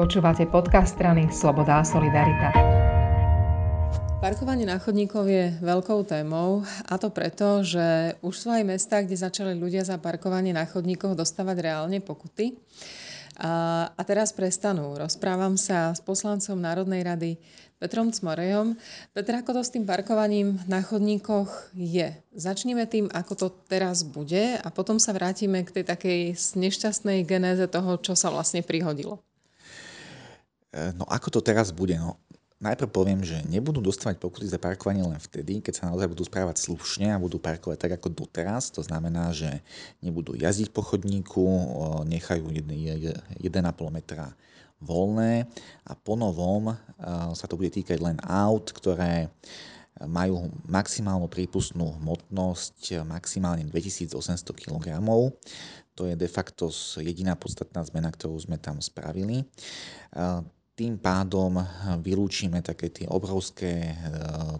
Počúvate podcast strany Sloboda a Solidarita. Parkovanie na chodníkov je veľkou témou a to preto, že už sú aj mesta, kde začali ľudia za parkovanie na chodníkoch dostávať reálne pokuty. A, a teraz prestanú. Rozprávam sa s poslancom Národnej rady Petrom Cmorejom. Petr, ako to s tým parkovaním na chodníkoch je? Začneme tým, ako to teraz bude a potom sa vrátime k tej takej nešťastnej genéze toho, čo sa vlastne prihodilo. E, no ako to teraz bude? No, najprv poviem, že nebudú dostávať pokuty za parkovanie len vtedy, keď sa naozaj budú správať slušne a budú parkovať tak ako doteraz. To znamená, že nebudú jazdiť po chodníku, nechajú 1,5 metra voľné a po novom sa to bude týkať len aut, ktoré majú maximálnu prípustnú hmotnosť maximálne 2800 kg. To je de facto jediná podstatná zmena, ktorú sme tam spravili. Tým pádom vylúčime také tie obrovské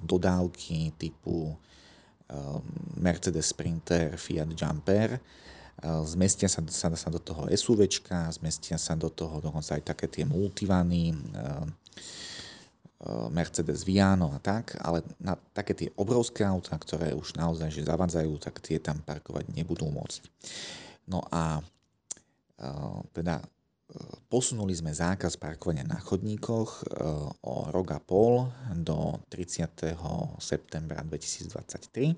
dodávky typu Mercedes Sprinter, Fiat Jumper, zmestia sa, sa, sa do toho SUVčka, zmestia sa do toho dokonca aj také tie multivany, Mercedes Viano a tak, ale na také tie obrovské autá, ktoré už naozaj že zavadzajú, tak tie tam parkovať nebudú môcť. No a teda posunuli sme zákaz parkovania na chodníkoch o rok a pol do 30. septembra 2023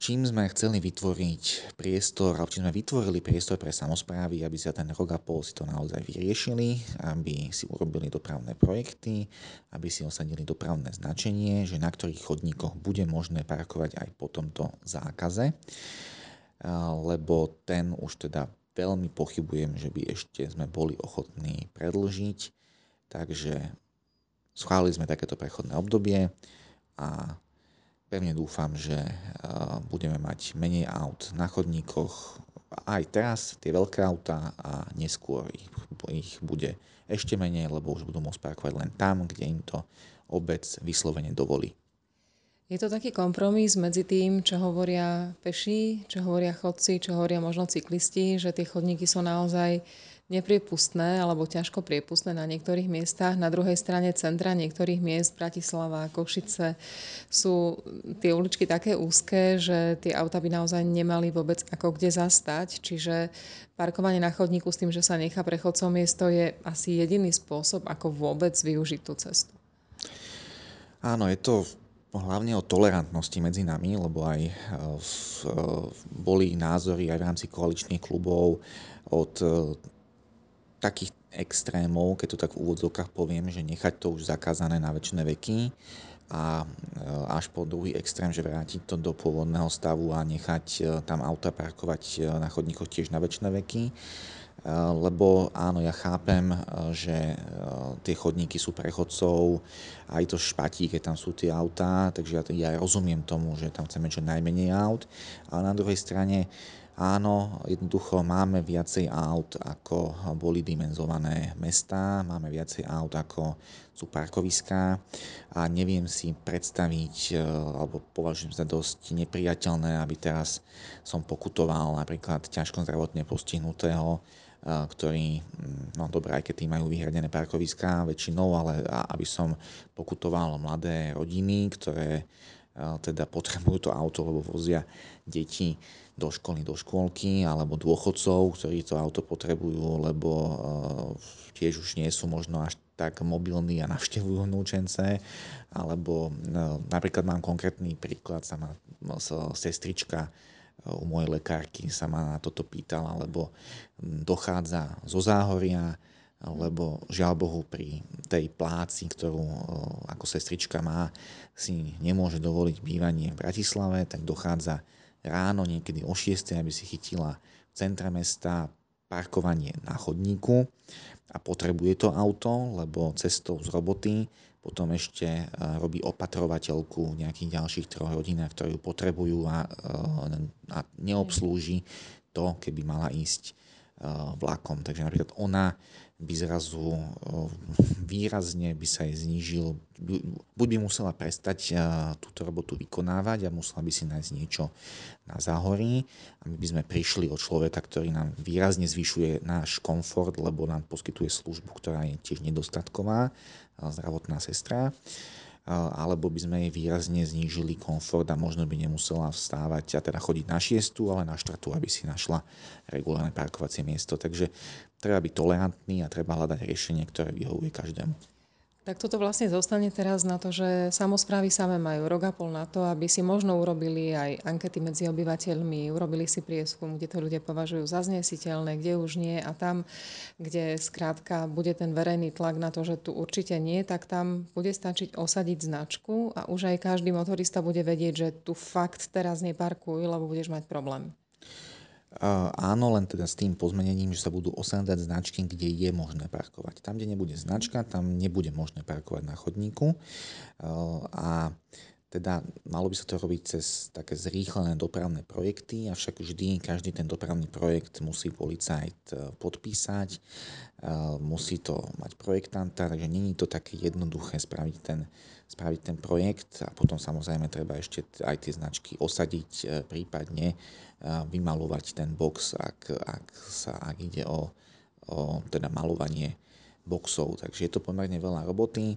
čím sme chceli vytvoriť priestor, alebo čím sme vytvorili priestor pre samozprávy, aby sa ten rok a pol si to naozaj vyriešili, aby si urobili dopravné projekty, aby si osadili dopravné značenie, že na ktorých chodníkoch bude možné parkovať aj po tomto zákaze, lebo ten už teda veľmi pochybujem, že by ešte sme boli ochotní predlžiť, takže schválili sme takéto prechodné obdobie a Pevne dúfam, že budeme mať menej aut na chodníkoch aj teraz, tie veľké autá a neskôr ich, ich bude ešte menej, lebo už budú môcť parkovať len tam, kde im to obec vyslovene dovolí. Je to taký kompromis medzi tým, čo hovoria peši, čo hovoria chodci, čo hovoria možno cyklisti, že tie chodníky sú naozaj nepriepustné alebo ťažko priepustné na niektorých miestach. Na druhej strane centra niektorých miest, Bratislava, Košice, sú tie uličky také úzke, že tie auta by naozaj nemali vôbec ako kde zastať. Čiže parkovanie na chodníku s tým, že sa nechá prechodcom miesto, je asi jediný spôsob, ako vôbec využiť tú cestu. Áno, je to hlavne o tolerantnosti medzi nami, lebo aj e, boli názory aj v rámci koaličných klubov od e, takých extrémov, keď to tak v úvodzovkách poviem, že nechať to už zakázané na väčšie veky a až po druhý extrém, že vrátiť to do pôvodného stavu a nechať tam auta parkovať na chodníkoch tiež na väčšie veky. Lebo áno, ja chápem, že tie chodníky sú prechodcov, aj to špatí, keď tam sú tie autá, takže ja, ja rozumiem tomu, že tam chceme čo najmenej aut, ale na druhej strane Áno, jednoducho máme viacej aut, ako boli dimenzované mesta, máme viacej aut, ako sú parkoviská. A neviem si predstaviť, e, alebo považujem za dosť nepriateľné, aby teraz som pokutoval napríklad ťažko zdravotne postihnutého, ktorí, mm, no dobré, aj keď tí majú vyhradené parkoviská väčšinou, ale aby som pokutoval mladé rodiny, ktoré teda potrebujú to auto, lebo vozia deti do školy, do škôlky, alebo dôchodcov, ktorí to auto potrebujú, lebo tiež už nie sú možno až tak mobilní a navštevujú vnúčence, alebo napríklad mám konkrétny príklad, sa ma sestrička u mojej lekárky sa ma na toto pýtala, lebo dochádza zo záhoria, lebo žiaľ Bohu pri tej pláci, ktorú ako sestrička má, si nemôže dovoliť bývanie v Bratislave, tak dochádza ráno, niekedy o 6, aby si chytila v centre mesta parkovanie na chodníku. A potrebuje to auto, lebo cestou z roboty potom ešte e, robí opatrovateľku v nejakých ďalších troch rodinách, ktoré ju potrebujú a, e, a neobslúži to, keby mala ísť e, vlakom. Takže napríklad ona by zrazu výrazne by sa jej znížil, buď by musela prestať túto robotu vykonávať a musela by si nájsť niečo na záhorí a my by sme prišli od človeka, ktorý nám výrazne zvyšuje náš komfort, lebo nám poskytuje službu, ktorá je tiež nedostatková, zdravotná sestra alebo by sme jej výrazne znížili komfort a možno by nemusela vstávať a teda chodiť na šiestu, ale na štvrtú, aby si našla regulárne parkovacie miesto. Takže treba byť tolerantný a treba hľadať riešenie, ktoré vyhovuje každému. Tak toto vlastne zostane teraz na to, že samozprávy same majú rok a pol na to, aby si možno urobili aj ankety medzi obyvateľmi, urobili si prieskum, kde to ľudia považujú za znesiteľné, kde už nie a tam, kde skrátka bude ten verejný tlak na to, že tu určite nie, tak tam bude stačiť osadiť značku a už aj každý motorista bude vedieť, že tu fakt teraz neparkuj, lebo budeš mať problém. Áno, len teda s tým pozmenením, že sa budú osádzať značky, kde je možné parkovať. Tam, kde nebude značka, tam nebude možné parkovať na chodníku. A teda malo by sa to robiť cez také zrýchlené dopravné projekty, avšak vždy každý ten dopravný projekt musí policajt e, podpísať, musí to mať projektanta, takže není to také jednoduché spraviť ten, spraviť ten projekt a potom samozrejme treba ešte aj tie značky osadiť, prípadne vymalovať ten box, ak, ak, sa, ak ide o, o teda malovanie boxov. Takže je to pomerne veľa roboty.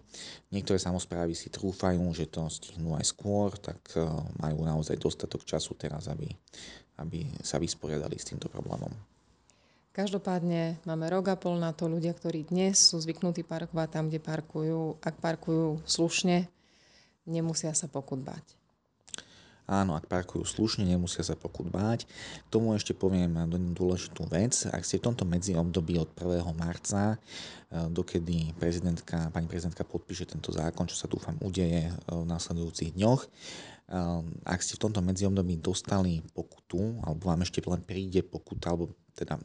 Niektoré samozprávy si trúfajú, že to stihnú aj skôr, tak e, majú naozaj dostatok času teraz, aby, aby sa vysporiadali s týmto problémom. Každopádne máme rok a pol na to ľudia, ktorí dnes sú zvyknutí parkovať tam, kde parkujú. Ak parkujú slušne, nemusia sa pokut bať. Áno, ak parkujú slušne, nemusia sa pokut báť. K tomu ešte poviem dôležitú vec. Ak ste v tomto medziobdobí od 1. marca, eh, dokedy prezidentka, pani prezidentka podpíše tento zákon, čo sa dúfam udeje eh, v následujúcich dňoch, eh, ak ste v tomto medziobdobí dostali pokutu, alebo vám ešte len príde pokuta, alebo teda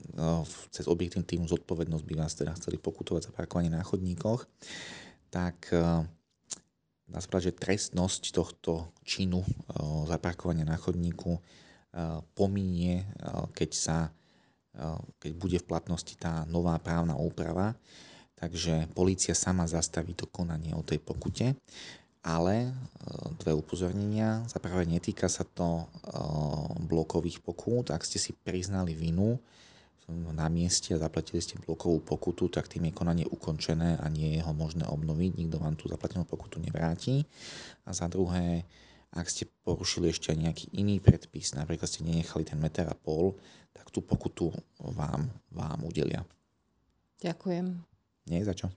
cez objektívnu zodpovednosť by vás teda chceli pokutovať za parkovanie na chodníkoch, tak dá sa že trestnosť tohto činu eh, zaparkovania na chodníku eh, pominie, eh, keď, sa, keď bude v platnosti tá nová právna úprava. Takže polícia sama zastaví to konanie o tej pokute, ale dve upozornenia. Za netýka sa to blokových pokút. Ak ste si priznali vinu, na mieste a zaplatili ste blokovú pokutu, tak tým je konanie ukončené a nie je ho možné obnoviť. Nikto vám tú zaplatenú pokutu nevráti. A za druhé, ak ste porušili ešte nejaký iný predpis, napríklad ste nenechali ten meter a pol, tak tú pokutu vám, vám udelia. Ďakujem. Nie za čo.